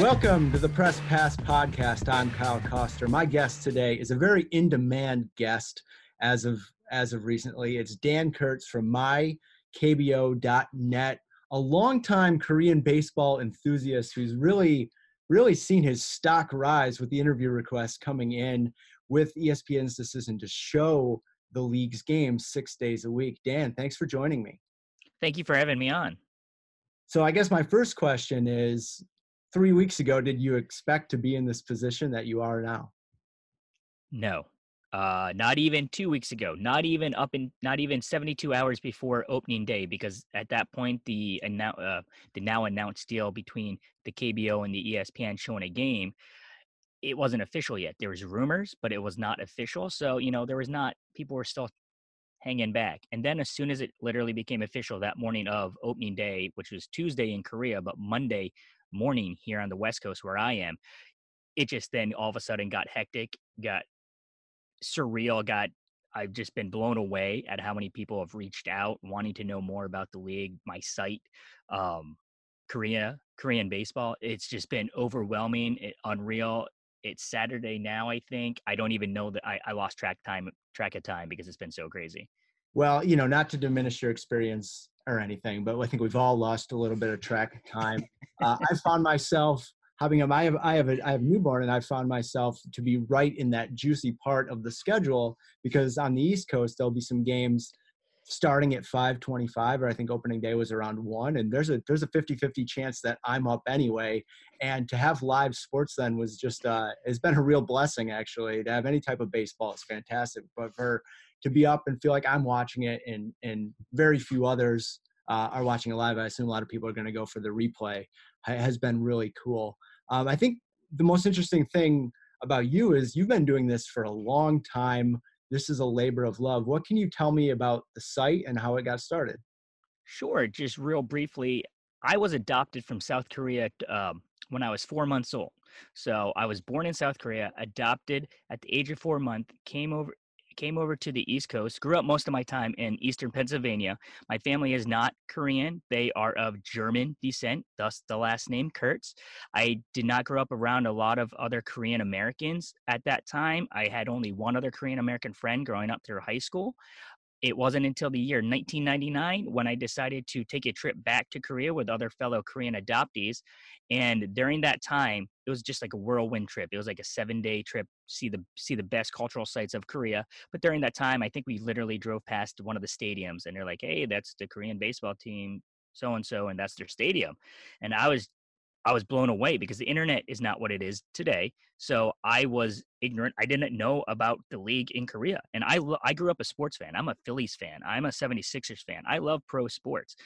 Welcome to the Press Pass podcast. I'm Kyle Koster. My guest today is a very in-demand guest as of as of recently. It's Dan Kurtz from mykbo.net, a longtime Korean baseball enthusiast who's really really seen his stock rise with the interview requests coming in with ESPN's decision to show the league's games six days a week. Dan, thanks for joining me. Thank you for having me on. So I guess my first question is three weeks ago, did you expect to be in this position that you are now? No, uh, not even two weeks ago. Not even up in, not even 72 hours before opening day, because at that point the uh, the now announced deal between the KBO and the ESPN showing a game, it wasn't official yet. There was rumors, but it was not official. So you know there was not people were still hanging back. And then as soon as it literally became official that morning of opening day, which was Tuesday in Korea, but Monday morning here on the West Coast where I am, it just then all of a sudden got hectic, got surreal, got I've just been blown away at how many people have reached out wanting to know more about the league, my site, um, Korea, Korean baseball. It's just been overwhelming, it, unreal. It's Saturday now, I think. I don't even know that I, I lost track time track of time because it's been so crazy. Well, you know, not to diminish your experience or anything, but I think we've all lost a little bit of track of time. Uh, I found myself having a, I have, I have a, I have a newborn and I found myself to be right in that juicy part of the schedule because on the East Coast, there'll be some games starting at 525 or i think opening day was around 1 and there's a there's a 50-50 chance that i'm up anyway. And to have live sports then was just uh it's been a real blessing actually. To have any type of baseball is fantastic but for to be up and feel like i'm watching it and and very few others uh, are watching it live i assume a lot of people are going to go for the replay it has been really cool. Um, i think the most interesting thing about you is you've been doing this for a long time this is a labor of love. What can you tell me about the site and how it got started? Sure. Just real briefly, I was adopted from South Korea um, when I was four months old. So I was born in South Korea, adopted at the age of four months, came over came over to the East Coast, grew up most of my time in Eastern Pennsylvania. My family is not Korean, they are of German descent, thus the last name Kurtz. I did not grow up around a lot of other Korean Americans at that time. I had only one other Korean American friend growing up through high school it wasn't until the year 1999 when I decided to take a trip back to Korea with other fellow Korean adoptees. And during that time, it was just like a whirlwind trip. It was like a seven day trip, see the see the best cultural sites of Korea. But during that time, I think we literally drove past one of the stadiums and they're like, hey, that's the Korean baseball team, so and so, and that's their stadium. And I was I was blown away because the internet is not what it is today. So I was ignorant. I didn't know about the league in Korea. And I, I grew up a sports fan. I'm a Phillies fan. I'm a 76ers fan. I love pro sports.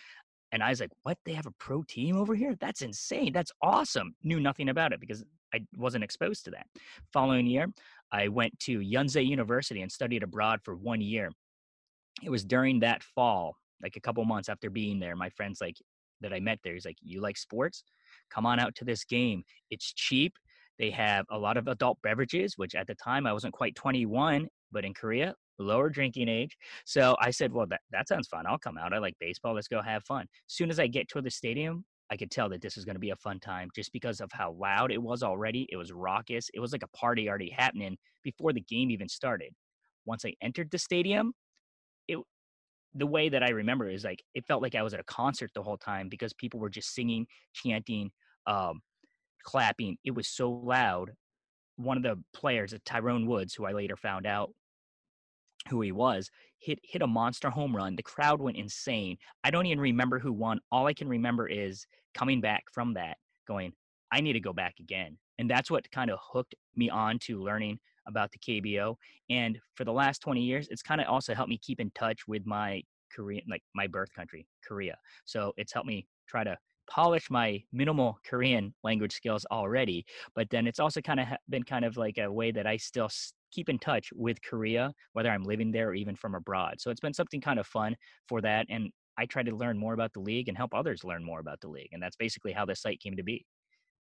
And I was like, what? They have a pro team over here? That's insane. That's awesome. Knew nothing about it because I wasn't exposed to that. Following year, I went to Yonsei University and studied abroad for one year. It was during that fall, like a couple months after being there. My friends like that I met there, he's like, you like sports? come on out to this game. It's cheap. They have a lot of adult beverages, which at the time I wasn't quite 21, but in Korea, lower drinking age. So I said, well, that, that sounds fun. I'll come out. I like baseball. Let's go have fun. As soon as I get to the stadium, I could tell that this is going to be a fun time just because of how loud it was already. It was raucous. It was like a party already happening before the game even started. Once I entered the stadium, it the way that I remember is like it felt like I was at a concert the whole time because people were just singing, chanting, um, clapping. It was so loud. One of the players, Tyrone Woods, who I later found out who he was, hit hit a monster home run. The crowd went insane. I don't even remember who won. All I can remember is coming back from that, going, I need to go back again. And that's what kind of hooked me on to learning about the KBO. And for the last 20 years, it's kind of also helped me keep in touch with my Korean, like my birth country, Korea. So it's helped me try to polish my minimal Korean language skills already, but then it's also kind of been kind of like a way that I still keep in touch with Korea, whether I'm living there or even from abroad. So it's been something kind of fun for that. And I try to learn more about the league and help others learn more about the league. And that's basically how the site came to be.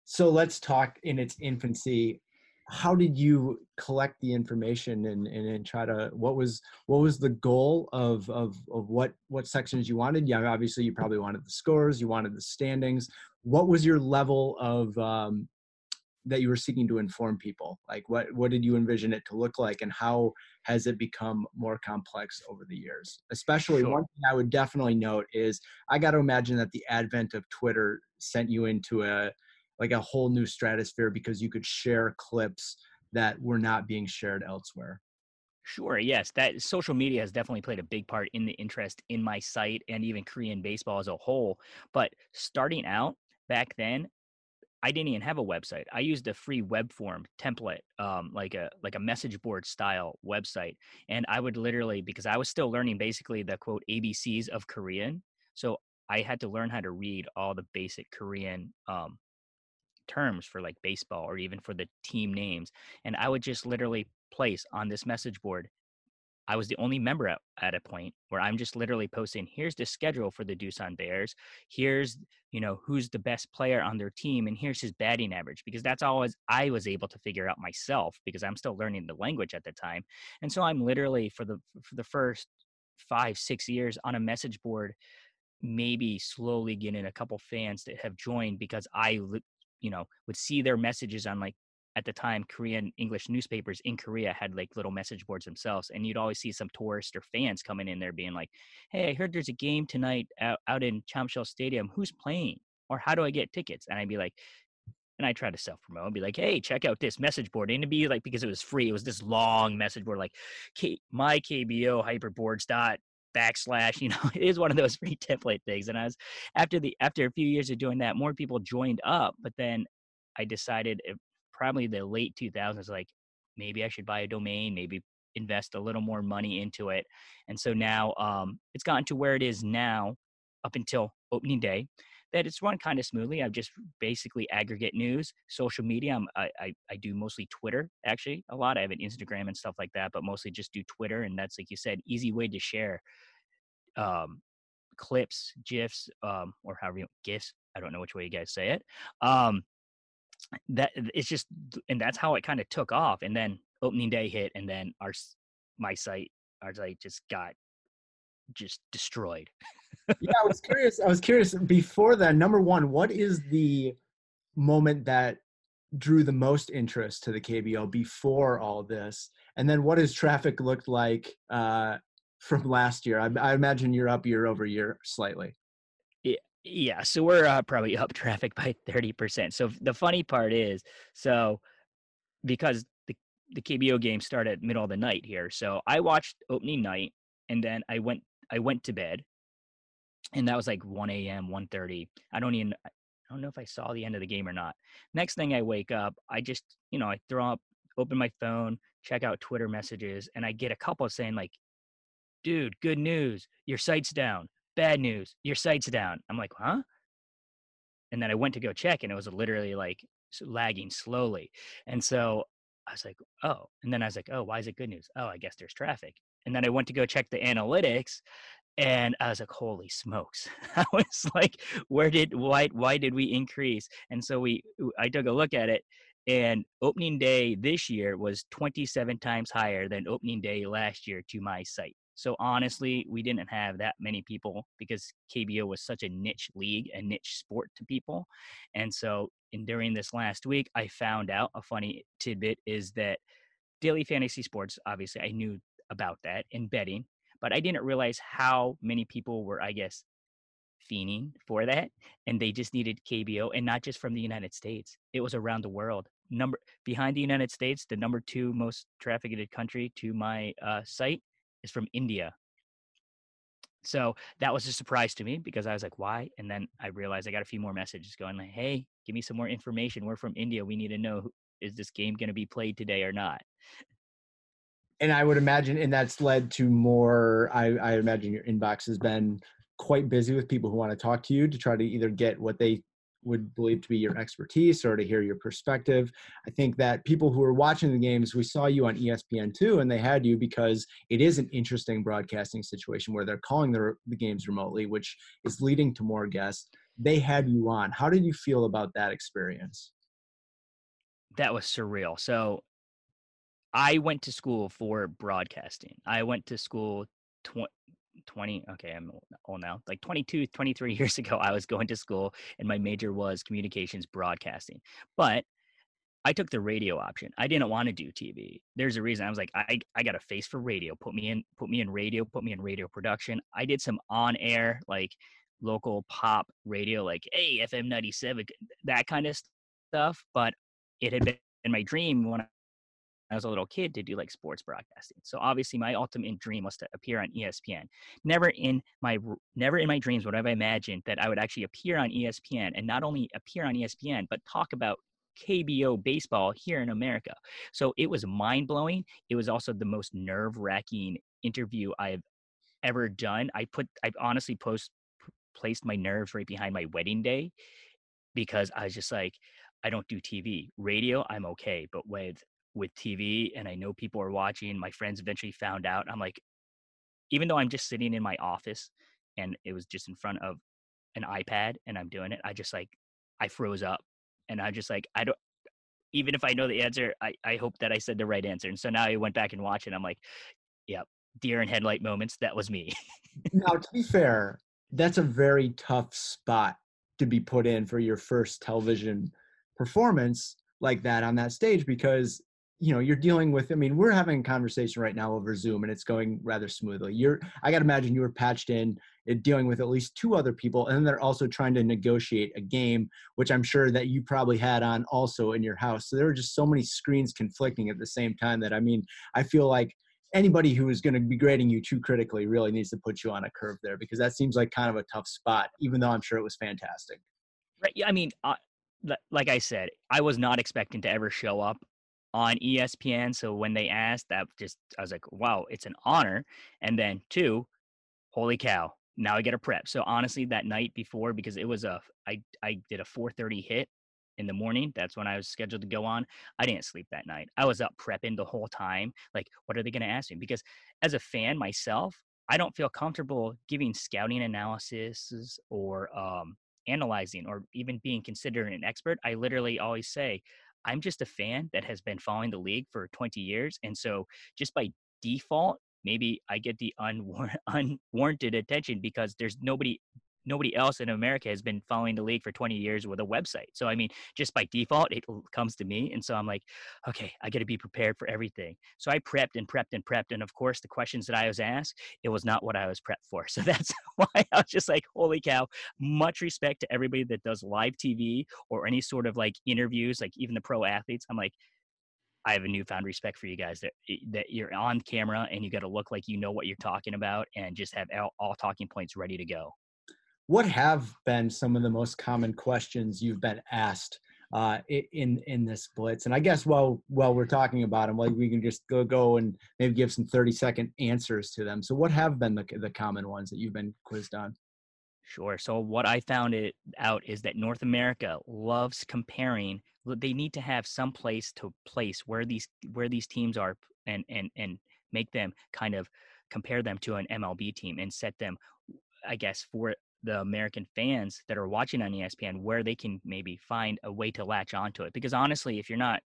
So let's talk in its infancy how did you collect the information and, and, and, try to what was what was the goal of, of of what what sections you wanted yeah obviously you probably wanted the scores you wanted the standings what was your level of um, that you were seeking to inform people? Like what what did you envision it to look like and how has it become more complex over the years? Especially sure. one thing I would definitely note is I got to imagine that the advent of Twitter sent you into a like a whole new stratosphere because you could share clips that were not being shared elsewhere. Sure. Yes, that social media has definitely played a big part in the interest in my site and even Korean baseball as a whole. But starting out back then, I didn't even have a website. I used a free web form template, um, like a like a message board style website, and I would literally because I was still learning basically the quote ABCs of Korean, so I had to learn how to read all the basic Korean um, terms for like baseball or even for the team names, and I would just literally place on this message board I was the only member at, at a point where I'm just literally posting, here's the schedule for the Doosan Bears. Here's, you know, who's the best player on their team and here's his batting average because that's always I was able to figure out myself because I'm still learning the language at the time. And so I'm literally for the for the first 5 6 years on a message board maybe slowly getting a couple fans that have joined because I you know would see their messages on like at the time korean english newspapers in korea had like little message boards themselves and you'd always see some tourists or fans coming in there being like hey i heard there's a game tonight out, out in Jamsil stadium. Who's playing? Or how do i get tickets? And i'd be like and I try to self promote and be like, hey, check out this message board. And it'd be like, because it was free, it was this long message board, like K- my KBO hyperboards dot backslash, you know, it is one of those free template things. And I was after the after a few years of doing that, more people joined up, but then I decided if, probably the late 2000s like maybe i should buy a domain maybe invest a little more money into it and so now um, it's gotten to where it is now up until opening day that it's run kind of smoothly i've just basically aggregate news social media I'm, I, I, I do mostly twitter actually a lot i have an instagram and stuff like that but mostly just do twitter and that's like you said easy way to share um, clips gifs um, or however you gifs i don't know which way you guys say it um, that it's just and that's how it kind of took off and then opening day hit and then our my site our site just got just destroyed. Yeah i was curious i was curious before that number one what is the moment that drew the most interest to the kbo before all this? And then what has traffic looked like uh, from last year? I, I imagine you're up year over year slightly. Yeah, so we're uh, probably up traffic by 30%. So the funny part is, so because the the KBO game started middle of the night here, so I watched opening night and then I went I went to bed, and that was like 1 a.m. 1:30. I don't even I don't know if I saw the end of the game or not. Next thing I wake up, I just you know I throw up, open my phone, check out Twitter messages, and I get a couple saying like, "Dude, good news, your site's down." bad news, your site's down. I'm like, huh? And then I went to go check and it was literally like lagging slowly. And so I was like, oh. And then I was like, oh, why is it good news? Oh, I guess there's traffic. And then I went to go check the analytics and I was like, holy smokes. I was like, where did, why, why did we increase? And so we, I took a look at it and opening day this year was 27 times higher than opening day last year to my site. So honestly, we didn't have that many people because KBO was such a niche league, a niche sport to people. And so in during this last week, I found out a funny tidbit is that daily fantasy sports, obviously I knew about that in betting, but I didn't realize how many people were, I guess, fiending for that. And they just needed KBO and not just from the United States. It was around the world. Number behind the United States, the number two most trafficked country to my uh, site is from India. So that was a surprise to me because I was like, why? And then I realized I got a few more messages going like, hey, give me some more information. We're from India. We need to know is this game going to be played today or not? And I would imagine, and that's led to more. I, I imagine your inbox has been quite busy with people who want to talk to you to try to either get what they would believe to be your expertise or to hear your perspective. I think that people who are watching the games, we saw you on ESPN2 and they had you because it is an interesting broadcasting situation where they're calling the, the games remotely, which is leading to more guests. They had you on. How did you feel about that experience? That was surreal. So I went to school for broadcasting. I went to school tw- 20 okay i'm old now like 22 23 years ago i was going to school and my major was communications broadcasting but I took the radio option. I didn't want to do TV. There's a reason. I was like, I, I got a face for radio. Put me in, put me in radio, put me in radio production. I did some on air, like local pop radio, like, hey, FM 97, that kind of stuff. But it had been in my dream when I was a little kid to do like sports broadcasting. So obviously my ultimate dream was to appear on ESPN. Never in my never in my dreams would I have imagined that I would actually appear on ESPN and not only appear on ESPN but talk about KBO baseball here in America. So it was mind blowing. It was also the most nerve wracking interview I've ever done. I put I honestly post placed my nerves right behind my wedding day because I was just like I don't do TV. Radio, I'm okay, but with with TV and I know people are watching. My friends eventually found out. I'm like, even though I'm just sitting in my office and it was just in front of an iPad and I'm doing it, I just like, I froze up and I just like, I don't, even if I know the answer, I, I hope that I said the right answer. And so now I went back and watched it. I'm like, yep, deer in headlight moments. That was me. now, to be fair, that's a very tough spot to be put in for your first television performance like that on that stage because you know you're dealing with i mean we're having a conversation right now over zoom and it's going rather smoothly. You're i got to imagine you were patched in dealing with at least two other people and then they're also trying to negotiate a game which i'm sure that you probably had on also in your house. So there were just so many screens conflicting at the same time that i mean i feel like anybody who is going to be grading you too critically really needs to put you on a curve there because that seems like kind of a tough spot even though i'm sure it was fantastic. Right i mean uh, like I said, I was not expecting to ever show up on ESPN. So when they asked that, just I was like, wow, it's an honor. And then two, holy cow, now I get a prep. So honestly, that night before, because it was a, I I did a 4:30 hit in the morning. That's when I was scheduled to go on. I didn't sleep that night. I was up prepping the whole time. Like, what are they going to ask me? Because as a fan myself, I don't feel comfortable giving scouting analysis or um, analyzing or even being considered an expert. I literally always say, I'm just a fan that has been following the league for 20 years. And so just by default, maybe I get the unwar- unwarranted attention because there's nobody nobody else in America has been following the league for 20 years with a website. So, I mean, just by default, it comes to me. And so I'm like, okay, I got to be prepared for everything. So I prepped and prepped and prepped. And of course, the questions that I was asked, it was not what I was prepped for. So that's why I was just like, holy cow, much respect to everybody that does live TV or any sort of like interviews, like even the pro athletes. I'm like, I have a newfound respect for you guys that that you're on camera and you got to look like you know what you're talking about and just have all, all talking points ready to go what have been some of the most common questions you've been asked uh, in in this blitz? And I guess while while we're talking about them, like we can just go go and maybe give some thirty second answers to them. So, what have been the the common ones that you've been quizzed on? Sure. So what I found it out is that North America loves comparing. They need to have some place to place where these where these teams are and and and make them kind of compare them to an MLB team and set them I guess for the American fans that are watching on ESPN where they can maybe find a way to latch onto it. Because honestly, if you're not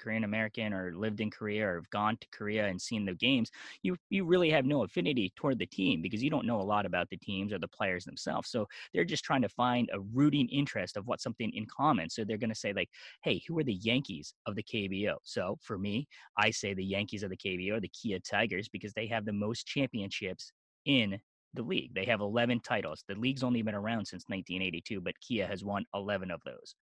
Korean American or lived in Korea or have gone to Korea and seen the games, you you really have no affinity toward the team because you don't know a lot about the teams or the players themselves. So they're just trying to find a rooting interest of what something in common. So they're going to say like, "Hey, who are the Yankees of the KBO?" So for me, I say the Yankees of the KBO, the Kia Tigers, because they have the most championships in the league. They have 11 titles. The league's only been around since 1982, but Kia has won 11 of those.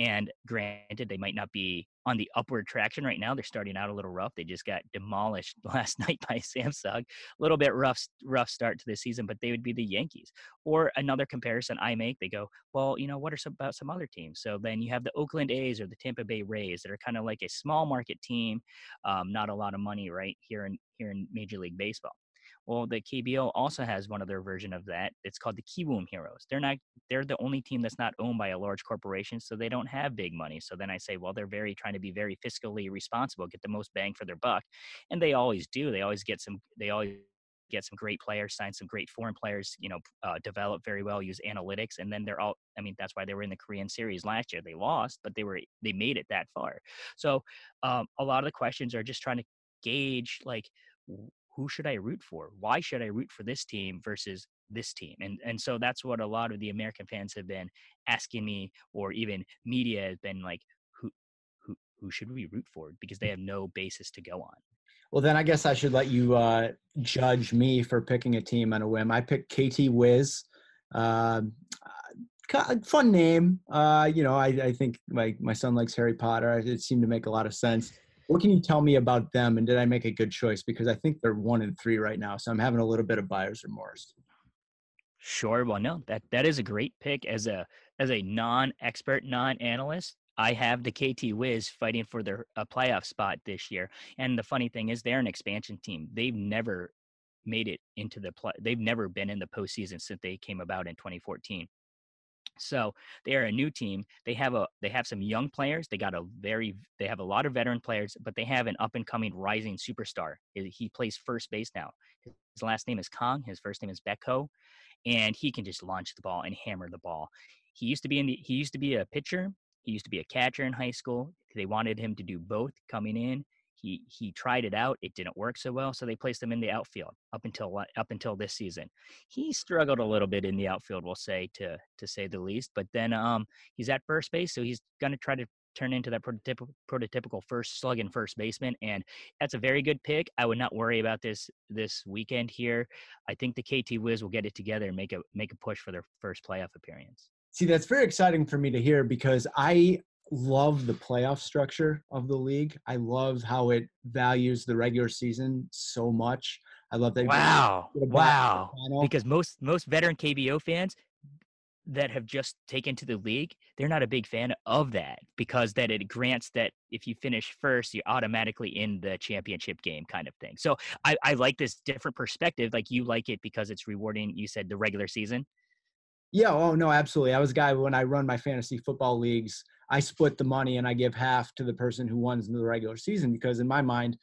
And granted, they might not be on the upward traction right now. They're starting out a little rough. They just got demolished last night by Samsung. A little bit rough, rough start to the season, but they would be the Yankees. Or another comparison I make, they go, well, you know, what are some about some other teams? So then you have the Oakland A's or the Tampa Bay Rays that are kind of like a small market team, um, not a lot of money right here in here in Major League Baseball. Well, the KBO also has one of their version of that. It's called the Kiwoom Heroes. They're not they're the only team that's not owned by a large corporation, so they don't have big money. So then I say, well, they're very trying to be very fiscally responsible, get the most bang for their buck, and they always do. They always get some. They always get some great players, sign some great foreign players, you know, uh, develop very well, use analytics, and then they're all. I mean, that's why they were in the Korean series last year. They lost, but they were they made it that far. So um, a lot of the questions are just trying to gauge like who should I root for? Why should I root for this team versus this team? And and so that's what a lot of the American fans have been asking me, or even media has been like, who who who should we root for because they have no basis to go on. Well, then I guess I should let you uh, judge me for picking a team on a whim. I picked KT Wiz. Uh, fun name. Uh, you know, I, I think my, my son likes Harry Potter. It seemed to make a lot of sense. What can you tell me about them, and did I make a good choice? Because I think they're one in three right now, so I'm having a little bit of buyer's remorse. Sure. Well, no, that that is a great pick as a as a non-expert, non-analyst. I have the KT Wiz fighting for their a playoff spot this year. And the funny thing is, they're an expansion team. They've never made it into the play. They've never been in the postseason since they came about in 2014. So they are a new team. They have a they have some young players. They got a very they have a lot of veteran players, but they have an up and coming rising superstar. He plays first base now. His last name is Kang. His first name is Baek-ho, and he can just launch the ball and hammer the ball. He used to be in the he used to be a pitcher he used to be a catcher in high school. They wanted him to do both coming in. He he tried it out. It didn't work so well, so they placed him in the outfield up until up until this season. He struggled a little bit in the outfield, we'll say to to say the least. But then um, he's at first base, so he's going to try to turn into that prototypical, prototypical first slugging first baseman, and that's a very good pick. I would not worry about this this weekend here. I think the KT Wiz will get it together and make a make a push for their first playoff appearance. See, that's very exciting for me to hear because I love the playoff structure of the league. I love how it values the regular season so much. I love that. Wow. Wow. Because most most veteran KBO fans that have just taken to the league, they're not a big fan of that because that it grants that if you finish first, you're automatically in the championship game kind of thing. So I, I like this different perspective. Like you like it because it's rewarding, you said the regular season. Yeah, oh no, absolutely. I was a guy when I run my fantasy football leagues, I split the money and I give half to the person who wins in the regular season because in my mind,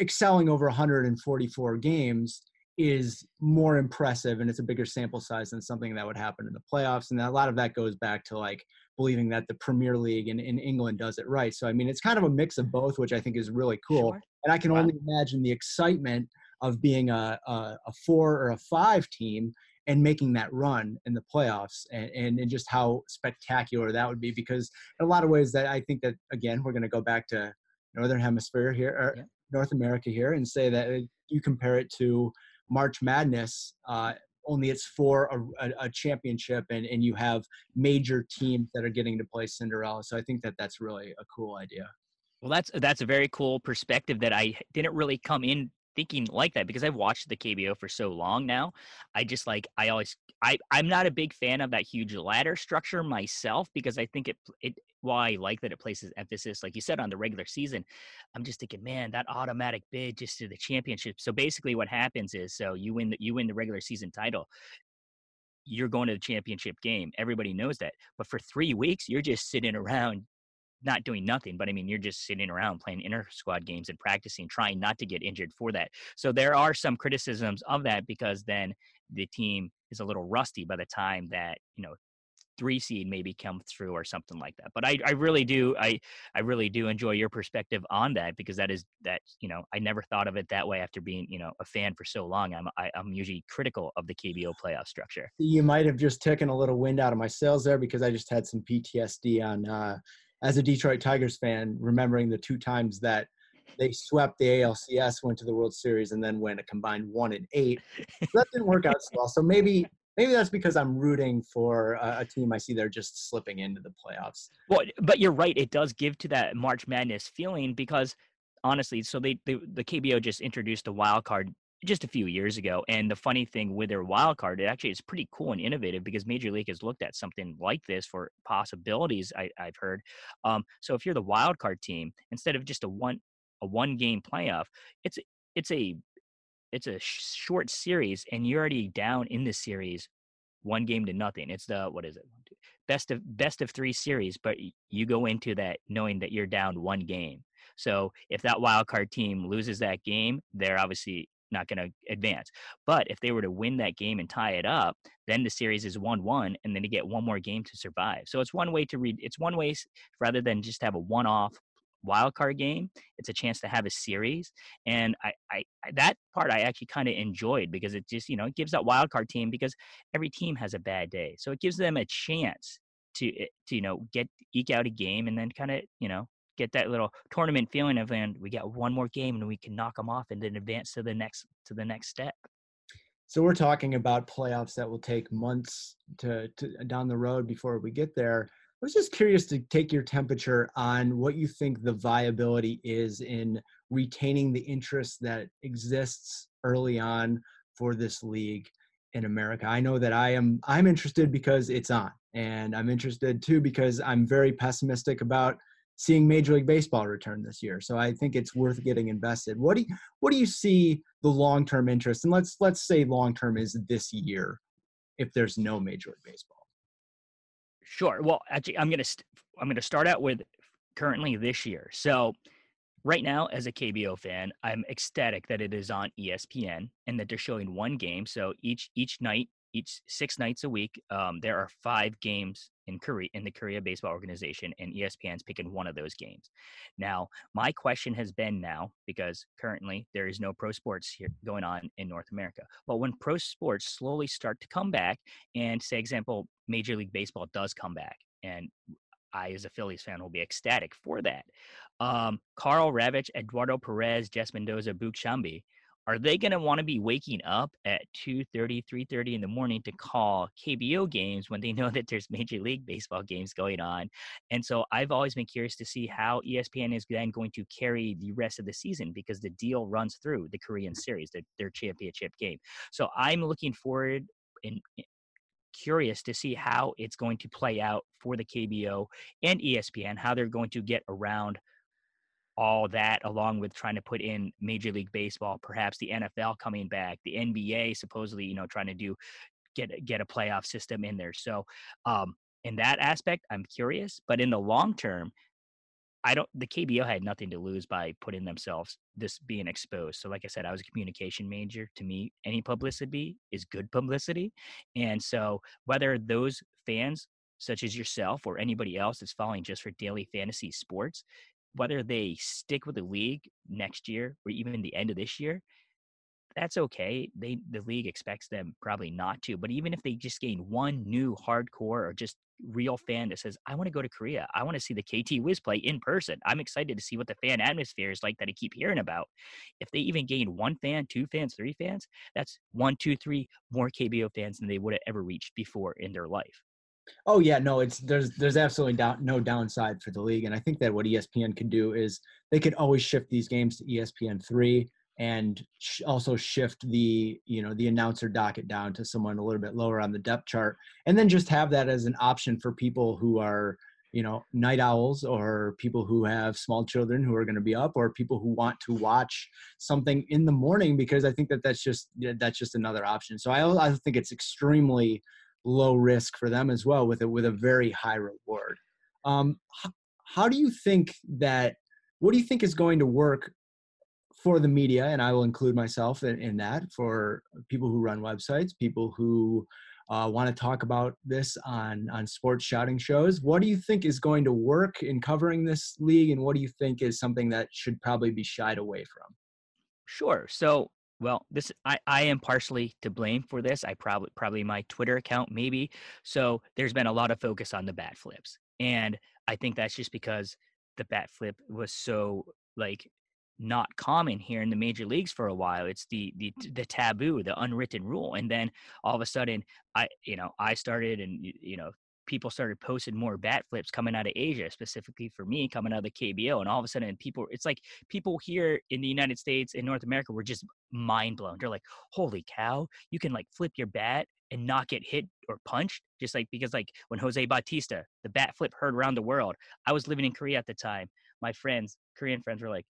excelling over 144 games is more impressive and it's a bigger sample size than something that would happen in the playoffs. And a lot of that goes back to like believing that the Premier League in, in England does it right. So I mean it's kind of a mix of both, which I think is really cool. Sure. And I can wow. only imagine the excitement of being a, a, a four or a five team and making that run in the playoffs and, and, and, just how spectacular that would be because in a lot of ways that I think that again we're going to go back to northern hemisphere here or yeah. North America here and say that uh, you compare it to March Madness uh, only it's for a, a, a, championship and, and you have major teams that are getting to play Cinderella so I think that that's really a cool idea. Well, that's that's a very cool perspective that I didn't really come in thinking like that because I've watched the KBO for so long now. I just like I always I I'm not a big fan of that huge ladder structure myself because I think it it while I like that it places emphasis like you said on the regular season, I'm just thinking, man, that automatic bid just to the championship. So basically what happens is so you win the you win the regular season title you're going to the championship game. Everybody knows that. But for three weeks, you're just sitting around not doing nothing, but I mean, you're just sitting around playing inter squad games and practicing, trying not to get injured for that. So there are some criticisms of that because then the team is a little rusty by the time that, you know, three seed maybe come through or something like that. But I, I really do, I, I really do enjoy your perspective on that because that is that, you know, I never thought of it that way after being, you know, a fan for so long. I'm, I, am i am usually critical of the KBO playoff structure. You might have just taken a little wind out of my sails there because I just had some PTSD on, uh, as a Detroit Tigers fan, remembering the two times that they swept the ALCS, went to the World Series, and then went a combined one and eight. that didn't work out so well. So maybe maybe that's because I'm rooting for a, a, team I see they're just slipping into the playoffs. Well, but you're right. It does give to that March Madness feeling because honestly, so they, they the KBO just introduced a wild card just a few years ago. And the funny thing with their wild card, it actually is pretty cool and innovative because Major League has looked at something like this for possibilities. I, have heard. Um, so if you're the wild card team, instead of just a one a one game playoff, it's it's a it's a short series, and you're already down in the series, one game to nothing. It's the what is it? Best of best of three series, but you go into that knowing that you're down one game. So if that wild card team loses that game, they're obviously not going to advance. But if they were to win that game and tie it up, then the series is one-one, and then you get one more game to survive. So it's one way to read. It's one way rather than just have a one-off wild card game. It's a chance to have a series, and I, I that part I actually kind of enjoyed because it just you know it gives that wild card team because every team has a bad day, so it gives them a chance to eh, to you know get eke out a game and then kind of you know get that little tournament feeling of and we got one more game and we can knock them off and then advance to the next to the next step. So we're talking about playoffs that will take months to, to uh, down the road before we get there. I was just curious to take your temperature on what you think the viability is in retaining the interest that exists early on for this league in America. I know that I am I'm interested because it's on and I'm interested too because I'm very pessimistic about seeing Major League Baseball return this year. So I think it's worth getting invested. What do you, what do you see the long term interest? And let's let's say long term is this year, if there's no Major League Baseball. Sure. Well, actually, I'm gonna i st- I'm gonna start out with currently this year. So right now, as a KBO fan, I'm ecstatic that it is on ESPN and that they're showing one game. So each each night each six nights a week. Um, there are five games in Korea in the Korea Baseball Organization, and ESPN's picking one of those games. Now, my question has been now because currently there is no pro sports here going on in North America. But when pro sports slowly start to come back, and say, example, Major League Baseball does come back, and I, as a Phillies fan, will be ecstatic for that. Um, Karl Ravech, Eduardo Perez, Jess Mendoza, Boog Sciambi are they going to want to be waking up at 2.30 3.30 in the morning to call kbo games when they know that there's major league baseball games going on? And so i've always been curious to see how espn is then going to carry the rest of the season because the deal runs through the korean mm-hmm. series their, their championship game. So i'm looking forward and eh, curious to see how it's going to play out for the kbo and espn how they're going to get around all that along with trying to put in major league baseball perhaps the nfl coming back the nba supposedly you know trying to do get get a playoff system in there. So um in that aspect i'm curious but in the long term i don't the kbo had nothing to lose by putting themselves this being exposed. So like i said i was a communication major. To me any publicity is good publicity. And so whether those fans such as yourself or anybody else that's following just for daily fantasy sports whether they stick with the league next year or even the end of this year, that's okay. They the league expects them probably not to, but even if they just gain one new hardcore or just real fan that says, "I want to go to Korea. I want to see the KT Wiz play in person. I'm excited to see what the fan atmosphere is like that I keep hearing about." If they even gain one fan, two fans, three fans, that's one, two, three more KBO fans than they would have ever reached before in their life. Oh yeah, no, it's there's there's absolutely no downside for the league, and I think that what ESPN can do is they could always shift these games to ESPN three and sh- also shift the you know the announcer docket down to someone a little bit lower on the depth chart, and then just have that as an option for people who are you know night owls or people who have small children who are going to be up or people who want to watch something in the morning because i think that that's just that's just another option. So i, I think it's extremely low risk for them as well with a with a very high reward. Um, how, how do you think that? What do you think is going to work for the media? And I will include myself in, in that for people who run websites, people who uh, want to talk about this on on sports shouting shows. What do you think is going to work in covering this league, and what do you think is something that should probably be shied away from? Sure. So well, this I, I am partially to blame for this. I probably probably my Twitter account maybe. So there's been a lot of focus on the bat flips. And I think that's just because the bat flip was so like not common here in the major leagues for a while. It's the the the taboo, the unwritten rule. And then all of a sudden I you know, I started and you know, people started posting more bat flips coming out of Asia, specifically for me coming out of the KBO. And all of a sudden, people, it's like people here in the United States in North America were just mind blown. They're like, holy cow, you can like flip your bat and not get hit or punched. Just like, because like when Jose Bautista, the bat flip heard around the world. I was living in Korea at the time. My friends, Korean friends were like,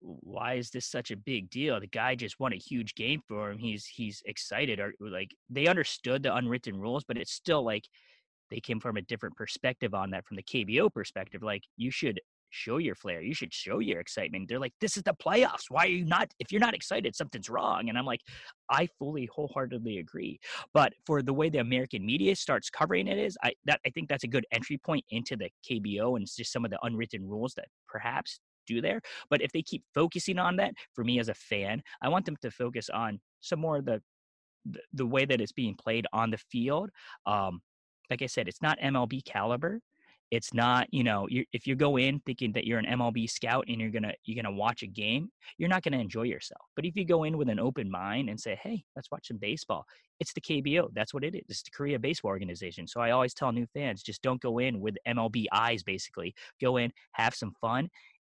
why is this such a big deal? The guy just won a huge game for him. He's he's excited or like they understood the unwritten rules, but it's still like they came from a different perspective on that from the KBO perspective. Like you should show your flair. You should show your excitement. They're like, this is the playoffs. Why are you not? If you're not excited, something's wrong. And I'm like, I fully, wholeheartedly agree. But for the way the American media starts covering it is, I that I think that's a good entry point into the KBO and just some of the unwritten rules that perhaps do there. But if they keep focusing on that, for me as a fan, I want them to focus on some more of the the, the way that it's being played on the field. Um, like I said, it's not MLB caliber. it's not you know you if you go in thinking that you're an mlb scout and you're gonna you're gonna watch a game you're not gonna enjoy yourself. But if you go in with an open mind and say hey let's watch some baseball it's the kbo that's what it is it's the korea baseball organization. So i always tell new fans just don't go in with mlb eyes basically. Go in have some fun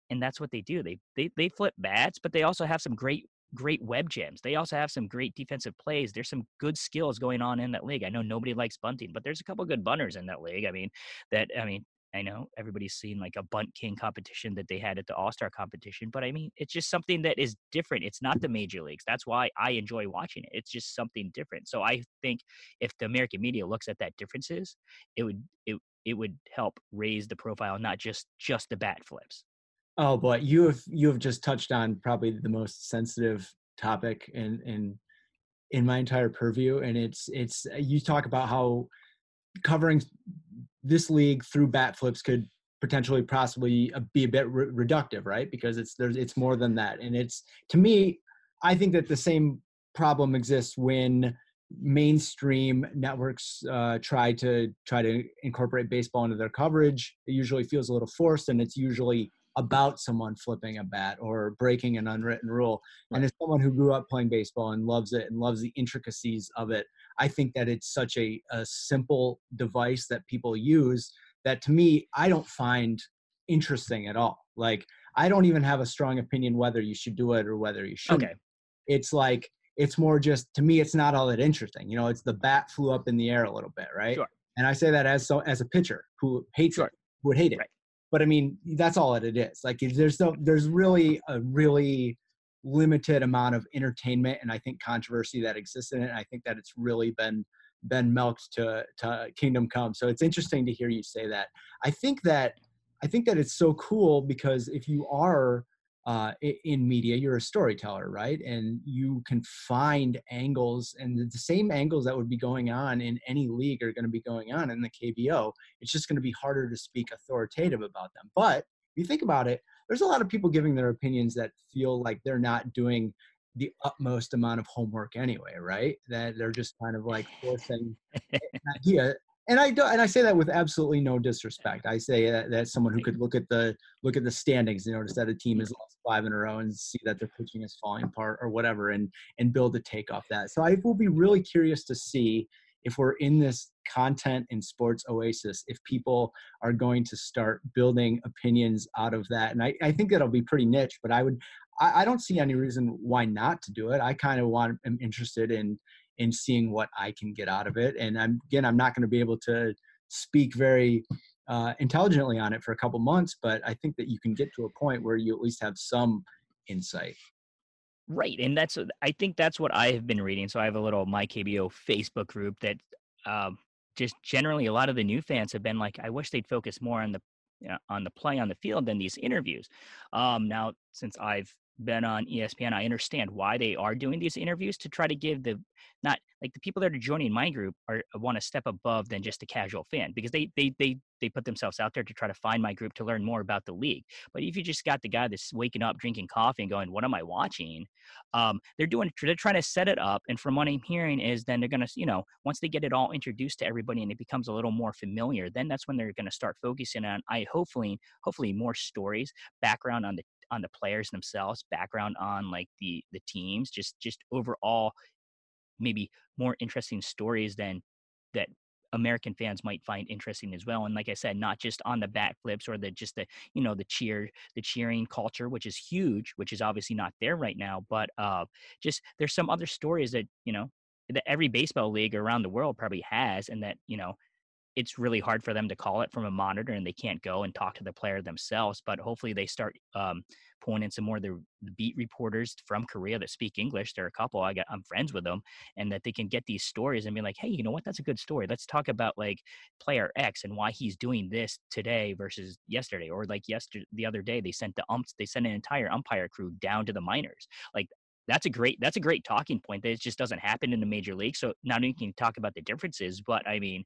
and that's what they do. They they, they flip bats but they also have some great great web gems. They also have some great defensive plays. There's some good skills going on in that league. I know nobody likes bunting, but there's a couple good bunters in that league. I mean, that I mean, I know everybody's seen like a bunt king competition that they had at the All Star competition, but I mean, it's just something that is different. It's not the major leagues. That's why I enjoy watching it. It's just something different. So I think if the American media looks at that differences, it would it it would help raise the profile, not just just the bat flips. Oh boy, you have you have just touched on probably the most sensitive topic in in in my entire purview, and it's it's you talk about how covering this league through bat flips could potentially possibly uh, be a bit re- reductive, right? Because it's there's it's more than that, and it's to me, I think that the same problem exists when mainstream networks uh, try to try to incorporate baseball into their coverage. It usually feels a little forced, and it's usually about someone flipping a bat or breaking an unwritten rule. Right. And as someone who grew up playing baseball and loves it and loves the intricacies of it, I think that it's such a, a simple device that people use that to me, I don't find interesting at all. Like, I don't even have a strong opinion whether you should do it or whether you shouldn't. Okay. It's like, it's more just to me, it's not all that interesting. You know, it's the bat flew up in the air a little bit, right? Sure. And I say that as so as a pitcher who hates sure. it, who would hate it. Right but I mean that's all that it is. Like there's no there's really a really limited amount of entertainment and I think controversy that exists in it. And I think that it's really been been milked to to kingdom come. So it's interesting to hear you say that. I think that I think that it's so cool because if you are uh, in media, you're a storyteller, right? And you can find angles, and the same angles that would be going on in any league are going to be going on in the KBO. It's just going to be harder to speak authoritative about them. But if you think about it, there's a lot of people giving their opinions that feel like they're not doing the utmost amount of homework anyway, right? That they're just kind of like forcing an idea and I do, and I say that with absolutely no disrespect. I say that, that someone who could look at the look at the standings and notice that a team mm-hmm. has lost five in a row and see that their pitching is falling apart or whatever, and and build a take off that. So I will be really curious to see if we're in this content and sports oasis, if people are going to start building opinions out of that. And I, I think that'll be pretty niche, but I would I, I don't see any reason why not to do it. I kind of want am interested in in seeing what I can get out of it. And I'm again, I'm not going to be able to speak very uh, intelligently on it for a couple months, but I think that you can get to a point where you at least have some insight. Right, and that's I think that's what I have been reading. So I have a little my KBO Facebook group that um, just generally a lot of the new fans have been like, I wish they'd focus more on the on the play on the field than these interviews. Um, now, since I've been on ESPN, I understand why they are doing these interviews to try to give the not like the people that are joining my group are want to step above than just a casual fan because they they they they put themselves out there to try to find my group to learn more about the league. But if you just got the guy that's waking up drinking coffee and going, "What am I watching?" Um, they're doing they're trying to set it up, and from what I'm hearing is then they're gonna you know once they get it all introduced to everybody and it becomes a little more familiar, then that's when they're gonna start focusing on I hopefully hopefully more stories, background on the on the players themselves, background on like the the teams, just just overall maybe more interesting stories than that American fans might find interesting as well. And like I said, not just on the bat flips or the just the you know the cheer the cheering culture, which is huge, which is obviously not there right now. But uh, just there's some other stories that you know that every baseball league around the world probably has, and that you know it's really hard for them to call it from a monitor and they can't go and talk to the player themselves but hopefully they start um, pulling in some more of the beat reporters from korea that speak english there are a couple i got i'm friends with them and that they can get these stories and be like hey you know what? That's a good story. Let's talk about like player x and why he's doing this today versus yesterday or like yesterday the other day they sent the umps they sent an entire umpire crew down to the minors. Like that's a great that's a great talking point that it just doesn't happen in the major league so not only can you talk about the differences but i mean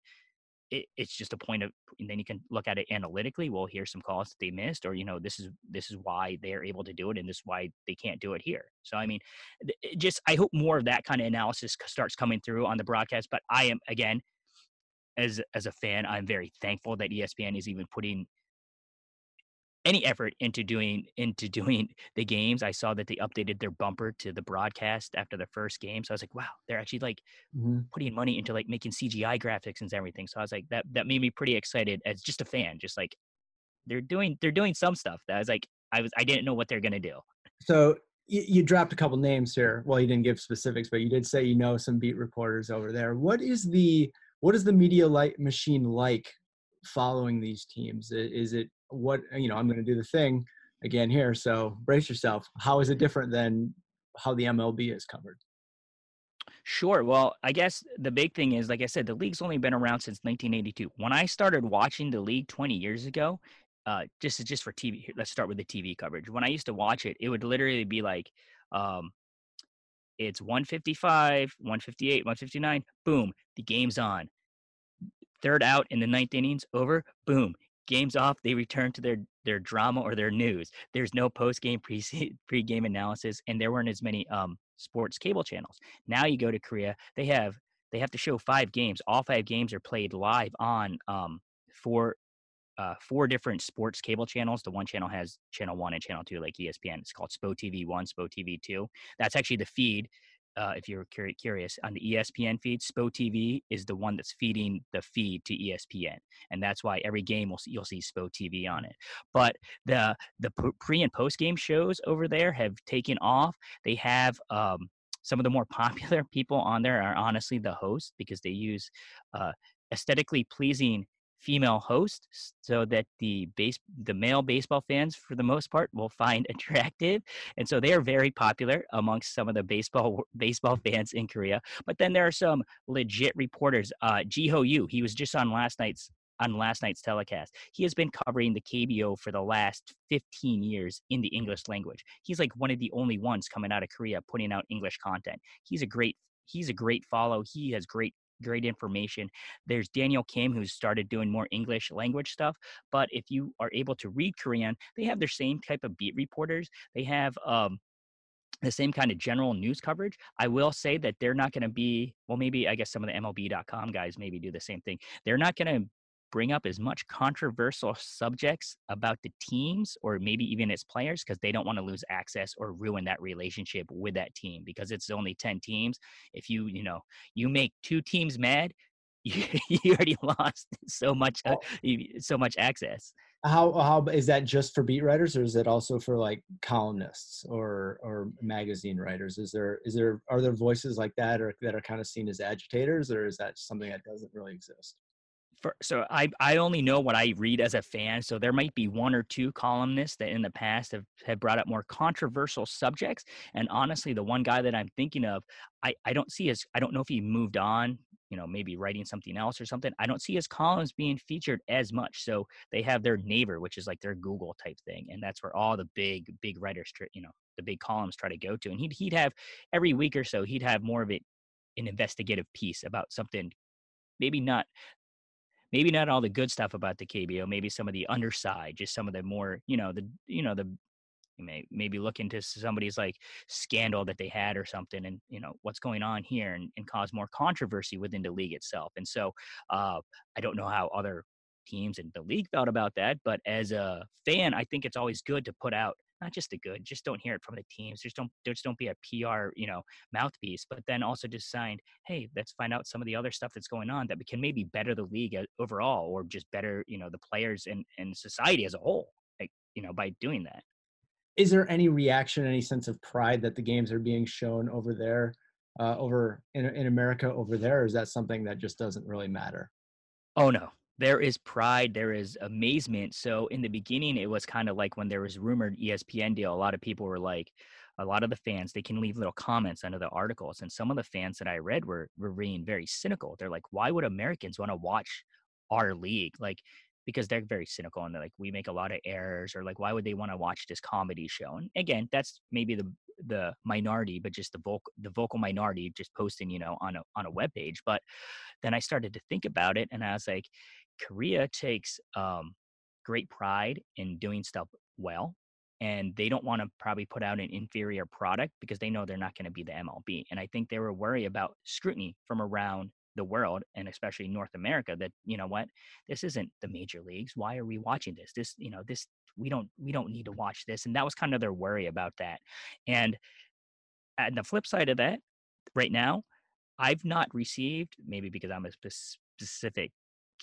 it, it's just a point of and then you can look at it analytically well here's some calls that they missed or you know this is this is why they're able to do it and this is why they can't do it here. So i mean just i hope more of that kind of analysis starts coming through on the broadcast but i am again as as a fan, I'm very thankful that ESPN is even putting any effort into doing into doing the games. I saw that they updated their bumper to the broadcast after the first game. So I was like, wow, they're actually like mm-hmm. putting money into like making CGI graphics and everything. So I was like, that that made me pretty excited as just a fan. Just like they're doing they're doing some stuff that I was like, I was I didn't know what they're gonna do. So you, you dropped a couple names here. Well, you didn't give specifics, but you did say you know some beat reporters over there. What is the what is the media light machine like following these teams? Is it what you know? I'm going to do the thing again here, so brace yourself. How is it different than how the MLB is covered? Sure. Well, I guess the big thing is, like I said, the league's only been around since 1982. When I started watching the league 20 years ago, uh, just just for TV. Let's start with the TV coverage. When I used to watch it, it would literally be like, um, it's 155, 158, 159. Boom, the game's on. Third out in the ninth innings, over. Boom, game's off. They return to their their drama or their news. There's no post game pre pre game analysis, and there weren't as many um, sports cable channels. Now you go to Korea, they have they have to show five games. All five games are played live on um, four uh, four different sports cable channels. The one channel has channel one and channel two, like ESPN. It's called SPO TV one, SPO TV two. That's actually the feed. Uh, if you're curious, on the ESPN feed, SPO TV is the one that's feeding the feed to ESPN, and that's why every game will you'll see SPO TV on it. But the the pre and post game shows over there have taken off. They have um, some of the more popular people on there are honestly the hosts because they use uh, aesthetically pleasing female host so that the base the male baseball fans for the most part will find attractive and so they are very popular amongst some of the baseball baseball fans in korea but then there are some legit reporters uh Jeeho Yoo he was just on last night's on last night's telecast. He has been covering the KBO for the last 15 years in the English language. He's like one of the only ones coming out of Korea putting out English content. He's a great he's a great follow. He has great great information. There's Daniel Kim, who's started doing more English language stuff. But if you are able to read Korean, they have their same type of beat reporters. They have um, the same kind of general news coverage. I will say that they're not going to be, well, maybe I guess some of the MLB.com guys maybe do the same thing. They're not going to bring up as much controversial subjects about the teams or maybe even its players because they don't want to lose access or ruin that relationship with that team because it's only 10 teams. If you you know you make two teams mad you, you already lost so much uh, so much access. How how is that just for beat writers or is it also for like columnists or or magazine writers? Is there is there are there voices like that or that are kind of seen as agitators or is that something that doesn't really exist for, so I I only know what I read as a fan. So there might be one or two columnists that in the past have, have brought up more controversial subjects. And honestly, the one guy that I'm thinking of, I, I don't see his I don't know if he moved on, you know, maybe writing something else or something. I don't see his columns being featured as much. So they have their Naver, which is like their Google type thing. And that's where all the big, big writers, you know, the big columns try to go to. And he'd he'd have every week or so, he'd have more of it an investigative piece about something maybe not maybe not all the good stuff about the KBO, maybe some of the underside, just some of the more, you know, the you know the you may maybe look into somebody's like scandal that they had or something and you know what's going on here and, and cause more controversy within the league itself. And so uh, i don't know how other teams in the league thought about that but as a fan i think it's always good to put out not just the good, just don't hear it from the teams. Just don't just don't be a PR, you know, mouthpiece. But then also just signed, hey, let's find out some of the other stuff that's going on that can maybe better the league overall, or just better, you know, the players and and society as a whole. Like, you know, by doing that. Is there any reaction, any sense of pride that the games are being shown over there, uh, over in in America over there? Or is that something that just doesn't really matter? Oh no, there is pride there is amazement. So in the beginning it was kind of like when there was rumored espn deal a lot of people were like a lot of the fans they can leave little comments under the articles and some of the fans that i read were were being very cynical. They're like why would americans want to watch our league? Like because they're very cynical and they're like we make a lot of errors or like why would they want to watch this comedy show? And again that's maybe the the minority but just the vocal the vocal minority just posting you know on a on a web page. But then i started to think about it and i was like Korea takes um, great pride in doing stuff well, and they don't want to probably put out an inferior product because they know they're not going to be the MLB. And I think they were worried about scrutiny from around the world and especially North America that you know what this isn't the major leagues why are we watching this this you know this we don't we don't need to watch this and that was kind of their worry about that and and the flip side of that right now I've not received maybe because I'm a specific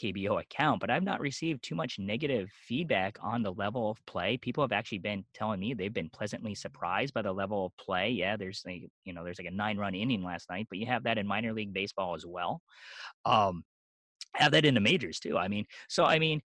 KBO account, but I've not received too much negative feedback on the level of play. People have actually been telling me they've been pleasantly surprised by the level of play. Yeah, there's like you know there's like a nine run inning last night, but you have that in minor league baseball as well. Um, have that in the majors too. I mean, so I mean,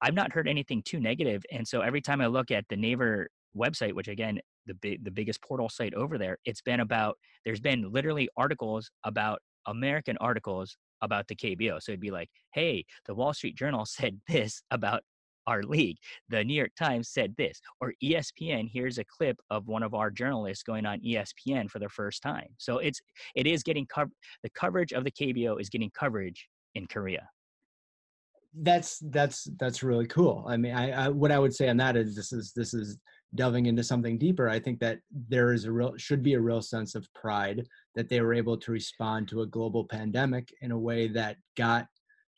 I've not heard anything too negative, and so every time I look at the Naver website, which again the big the biggest portal site over there, it's been about there's been literally articles about American articles about the KBO. So it'd be like, hey, the Wall Street Journal said this about our league. The New York Times said this, or ESPN. Here's a clip of one of our journalists going on ESPN for the first time. So it's it is getting covered. The coverage of the KBO is getting coverage in Korea. That's that's that's really cool. I mean, I, I what I would say on that is this is this is delving into something deeper. I think that there is a real should be a real sense of pride that they were able to respond to a global pandemic in a way that got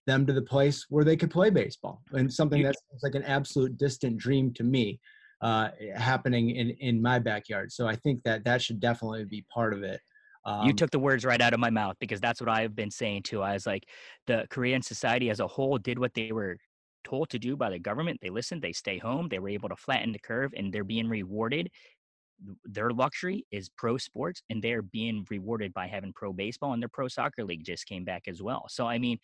them to the place where they could play baseball and something that's like an absolute distant dream to me uh, happening in, in my backyard. So I think that that should definitely be part of it. Um, you took the words right out of my mouth because that's what I've been saying too. I was like, the Korean society as a whole did what they were told to do by the government. They listened, they stay home, they were able to flatten the curve, and they're being rewarded their luxury is pro sports and they're being rewarded by having pro baseball and their pro soccer league just came back as well so i mean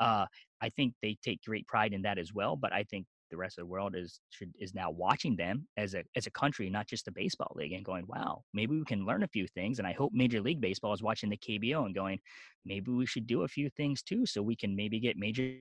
uh, i think they take great pride in that as well but i think the rest of the world is should is now watching them as a as a country not just the baseball league and going wow maybe we can learn a few things and i hope major league baseball is watching the kbo and going maybe we should do a few things too so we can maybe get major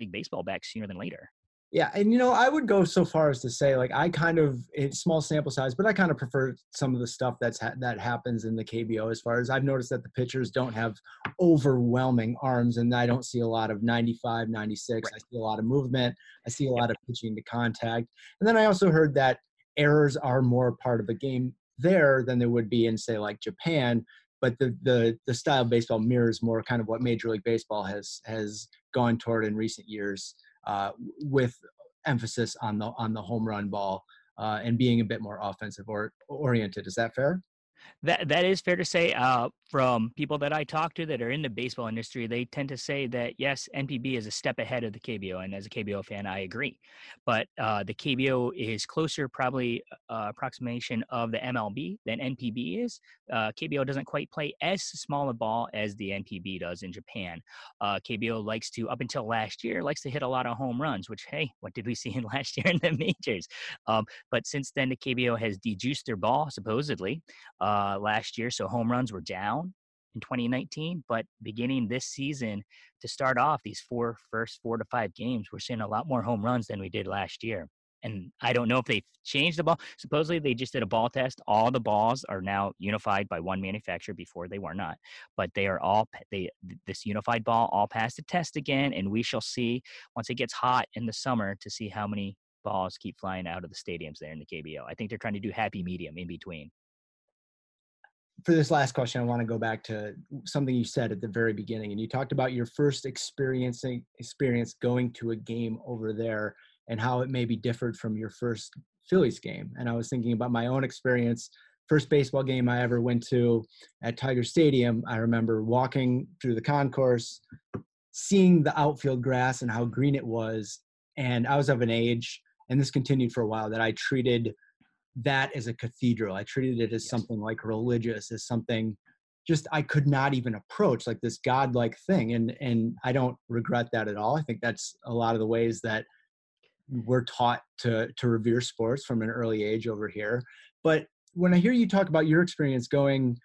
league baseball back sooner than later yeah, and you know, I would go so far as to say, like, I kind of it's small sample size, but I kind of prefer some of the stuff that's ha- that happens in the KBO. As far as I've noticed that the pitchers don't have overwhelming arms, and I don't see a lot of 95, 96. Right. I see a lot of movement. I see a lot of pitching to contact, and then I also heard that errors are more part of the game there than they would be in, say, like Japan. But the the the style of baseball mirrors more kind of what Major League Baseball has has gone toward in recent years uh, with emphasis on the on the home run ball uh, and being a bit more offensive or oriented. Is that fair? That that is fair to say. Uh, from people that I talk to that are in the baseball industry, they tend to say that yes, NPB is a step ahead of the KBO, and as a KBO fan, I agree. But uh, the KBO is closer, probably uh, approximation of the MLB than NPB is. Uh, KBO doesn't quite play as small a ball as the NPB does in Japan. Uh, KBO likes to, up until last year, likes to hit a lot of home runs. Which hey, what did we see in last year in the majors? Um, but since then, the KBO has dejuiced their ball supposedly. Uh, uh, last year, so home runs were down in 2019. But beginning this season, to start off these four first four to five games, we're seeing a lot more home runs than we did last year. And I don't know if they've changed the ball. Supposedly they just did a ball test. All the balls are now unified by one manufacturer. Before they were not, but they are all they this unified ball all passed the test again, and we shall see once it gets hot in the summer to see how many balls keep flying out of the stadiums there in the KBO. I think they're trying to do happy medium in between for this last question, I want to go back to something you said at the very beginning, and you talked about your first experiencing experience going to a game over there and how it maybe differed from your first Phillies game. And I was thinking about my own experience. First baseball game I ever went to at Tiger Stadium. I remember walking through the concourse, seeing the outfield grass and how green it was. And I was of an age, and this continued for a while, that I treated that as a cathedral. I treated it as yes. something like religious, as something just I could not even approach, like this godlike thing. And and I don't regret that at all. I think that's a lot of the ways that we're taught to to revere sports from an early age over here. But when I hear you talk about your experience going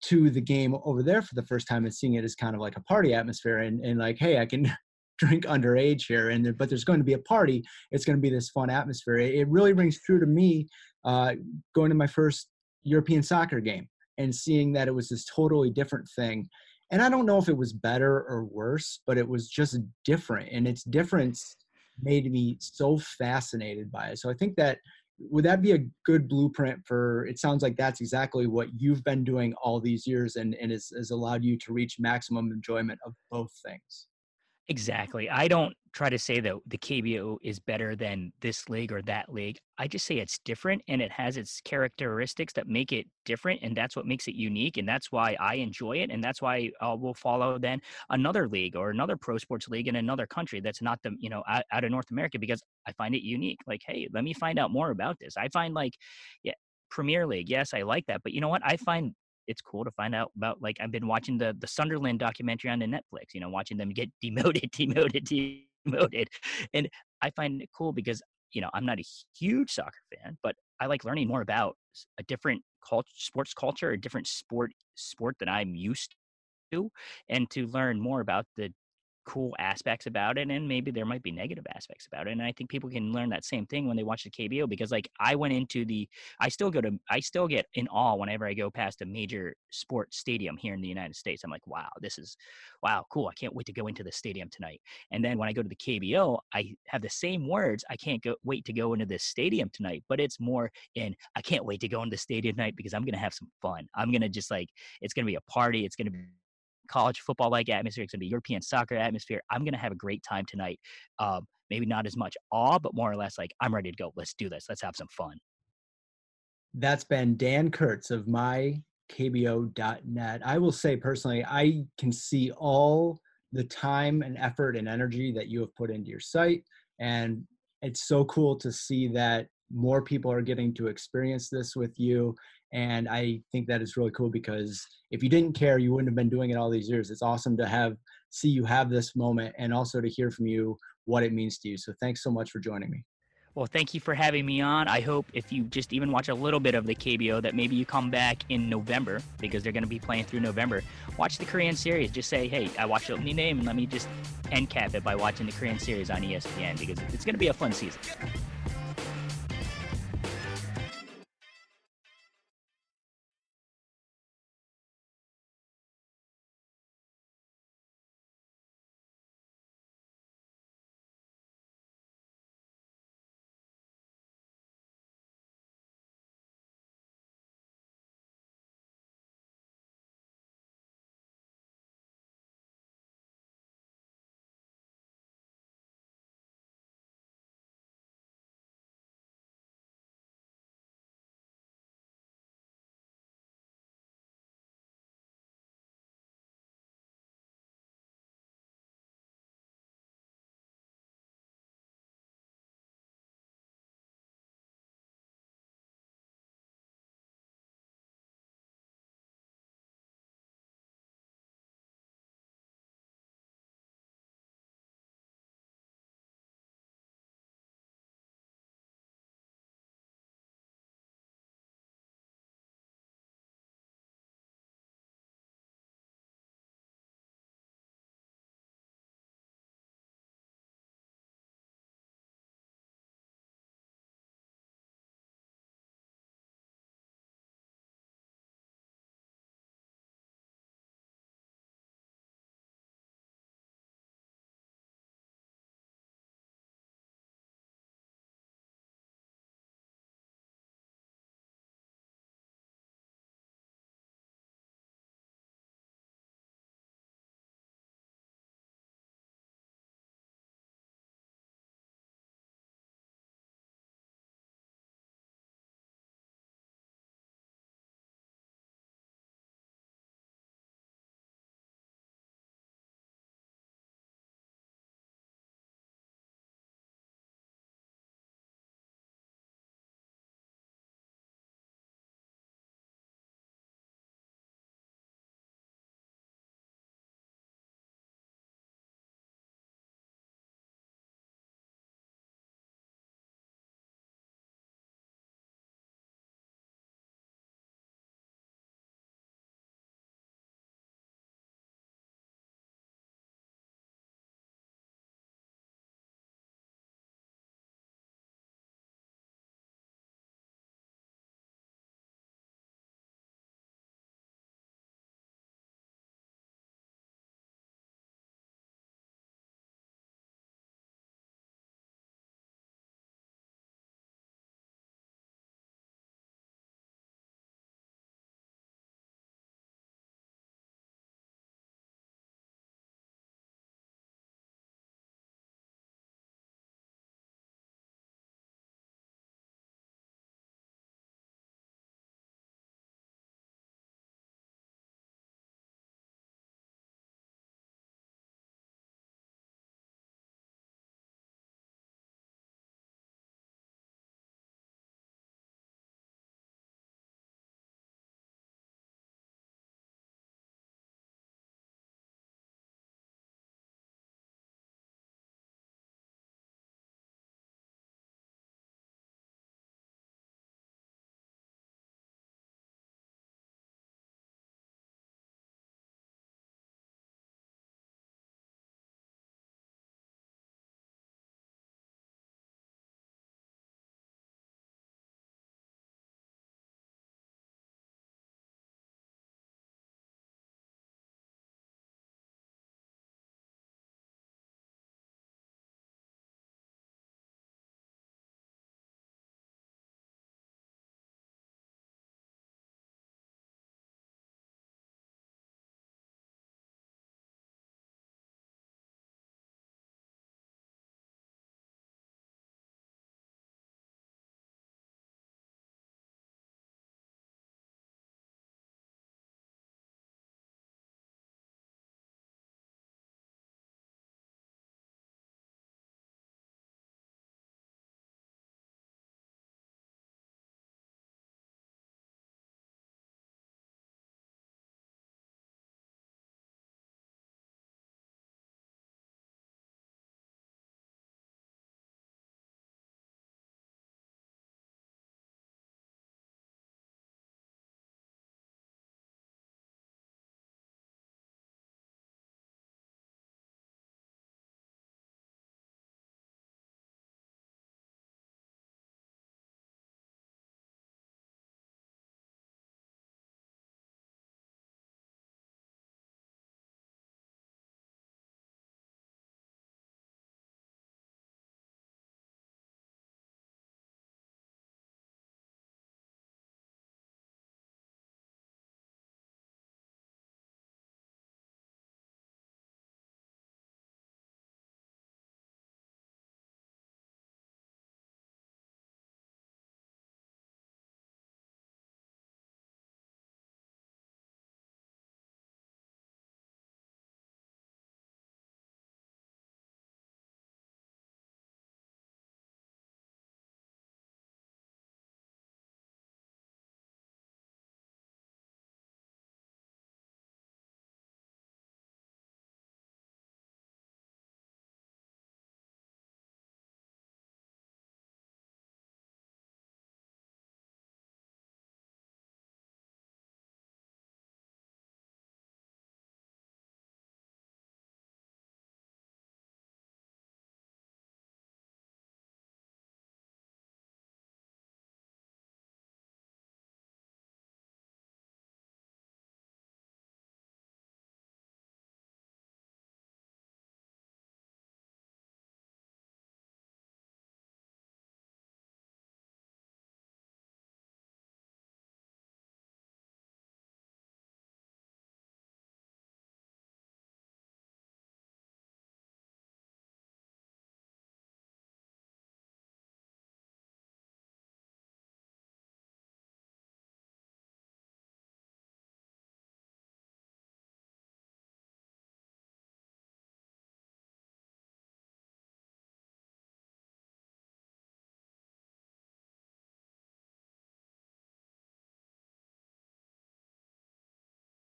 to the game over there for the first time and seeing it as kind of like a party atmosphere and, and like, hey, I can drink underage here and but there's going to be a party it's going to be this fun atmosphere it really rings true to me uh, going to my first European soccer game and seeing that it was this totally different thing. And I don't know if it was better or worse, but it was just different. And its difference made me so fascinated by it. So I think that would that be a good blueprint for it sounds like that's exactly what you've been doing all these years and, and has, has allowed you to reach maximum enjoyment of both things Exactly. I don't try to say that the KBO is better than this league or that league. I just say it's different and it has its characteristics that make it different. And that's what makes it unique. And that's why I enjoy it. And that's why I will follow then another league or another pro sports league in another country that's not the, you know, out, out of North America because I find it unique. Like, hey, let me find out more about this. I find like, yeah, Premier League, yes, I like that. But you know what? I find it's cool to find out about like I've been watching the the Sunderland documentary on the Netflix, you know, watching them get demoted, demoted, demoted. And I find it cool because, you know, I'm not a huge soccer fan, but I like learning more about a different culture, sports culture, a different sport sport that I'm used to and to learn more about the cool aspects about it and maybe there might be negative aspects about it and i think people can learn that same thing when they watch the kbo because like i went into the i still go to i still get in awe whenever i go past a major sports stadium here in the united states. I'm like wow this is wow cool i can't wait to go into the stadium tonight. And then when i go to the kbo i have the same words i can't go wait to go into this stadium tonight but it's more in i can't wait to go into the stadium tonight because i'm gonna have some fun. I'm gonna just like it's gonna be a party it's gonna be college football like atmosphere. It's going to be European soccer atmosphere. I'm going to have a great time tonight. Um, maybe not as much awe, but more or less like I'm ready to go. Let's do this. Let's have some fun. That's been Dan Kurtz of mykbo.net. I will say personally, I can see all the time and effort and energy that you have put into your site. And it's so cool to see that more people are getting to experience this with you and i think that is really cool because if you didn't care you wouldn't have been doing it all these years it's awesome to have see you have this moment and also to hear from you what it means to you so thanks so much for joining me well, thank you for having me on. I hope if you just even watch a little bit of the KBO that maybe you come back in November because they're going to be playing through November. Watch the Korean series. Just say, hey, I watched opening name and let me just end cap it by watching the Korean series on ESPN because it's going to be a fun season.